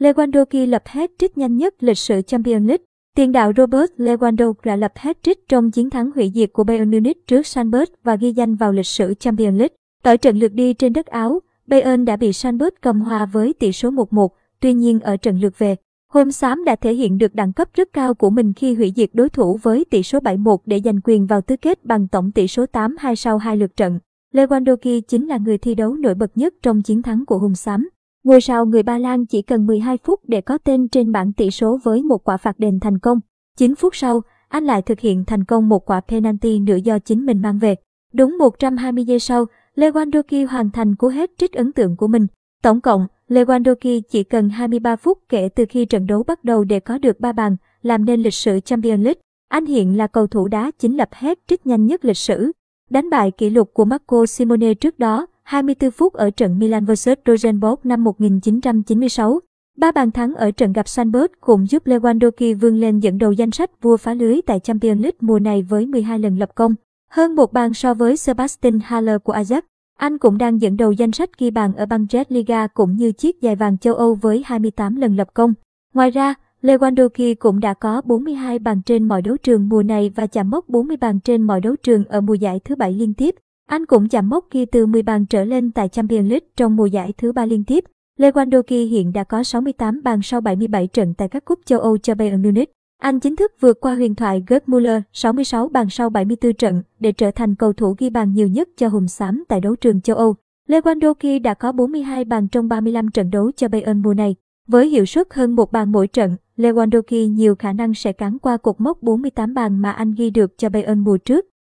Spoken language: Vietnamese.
Lewandowski lập hat-trick nhanh nhất lịch sử Champions League. Tiền đạo Robert Lewandowski đã lập hat-trick trong chiến thắng hủy diệt của Bayern Munich trước Sanbert và ghi danh vào lịch sử Champions League. Ở trận lượt đi trên đất Áo, Bayern đã bị Sanbert cầm hòa với tỷ số 1-1, tuy nhiên ở trận lượt về, Hôm xám đã thể hiện được đẳng cấp rất cao của mình khi hủy diệt đối thủ với tỷ số 7-1 để giành quyền vào tứ kết bằng tổng tỷ số 8-2 sau hai lượt trận. Lewandowski chính là người thi đấu nổi bật nhất trong chiến thắng của Hùng Xám. Ngôi sao người Ba Lan chỉ cần 12 phút để có tên trên bảng tỷ số với một quả phạt đền thành công. 9 phút sau, anh lại thực hiện thành công một quả penalty nữa do chính mình mang về. Đúng 120 giây sau, Lewandowski hoàn thành cú hết trích ấn tượng của mình. Tổng cộng, Lewandowski chỉ cần 23 phút kể từ khi trận đấu bắt đầu để có được 3 bàn, làm nên lịch sử Champions League. Anh hiện là cầu thủ đá chính lập hết trích nhanh nhất lịch sử. Đánh bại kỷ lục của Marco Simone trước đó, 24 phút ở trận Milan vs Rosenborg năm 1996. Ba bàn thắng ở trận gặp Sanbert cũng giúp Lewandowski vươn lên dẫn đầu danh sách vua phá lưới tại Champions League mùa này với 12 lần lập công, hơn một bàn so với Sebastian Haller của Ajax. Anh cũng đang dẫn đầu danh sách ghi bàn ở Bundesliga cũng như chiếc giày vàng châu Âu với 28 lần lập công. Ngoài ra, Lewandowski cũng đã có 42 bàn trên mọi đấu trường mùa này và chạm mốc 40 bàn trên mọi đấu trường ở mùa giải thứ bảy liên tiếp. Anh cũng chạm mốc ghi từ 10 bàn trở lên tại Champions League trong mùa giải thứ ba liên tiếp. Lewandowski hiện đã có 68 bàn sau 77 trận tại các cúp châu Âu cho Bayern Munich. Anh chính thức vượt qua huyền thoại Gerd Müller 66 bàn sau 74 trận để trở thành cầu thủ ghi bàn nhiều nhất cho Hùng Xám tại đấu trường châu Âu. Lewandowski đã có 42 bàn trong 35 trận đấu cho Bayern mùa này. Với hiệu suất hơn một bàn mỗi trận, Lewandowski nhiều khả năng sẽ cán qua cột mốc 48 bàn mà anh ghi được cho Bayern mùa trước.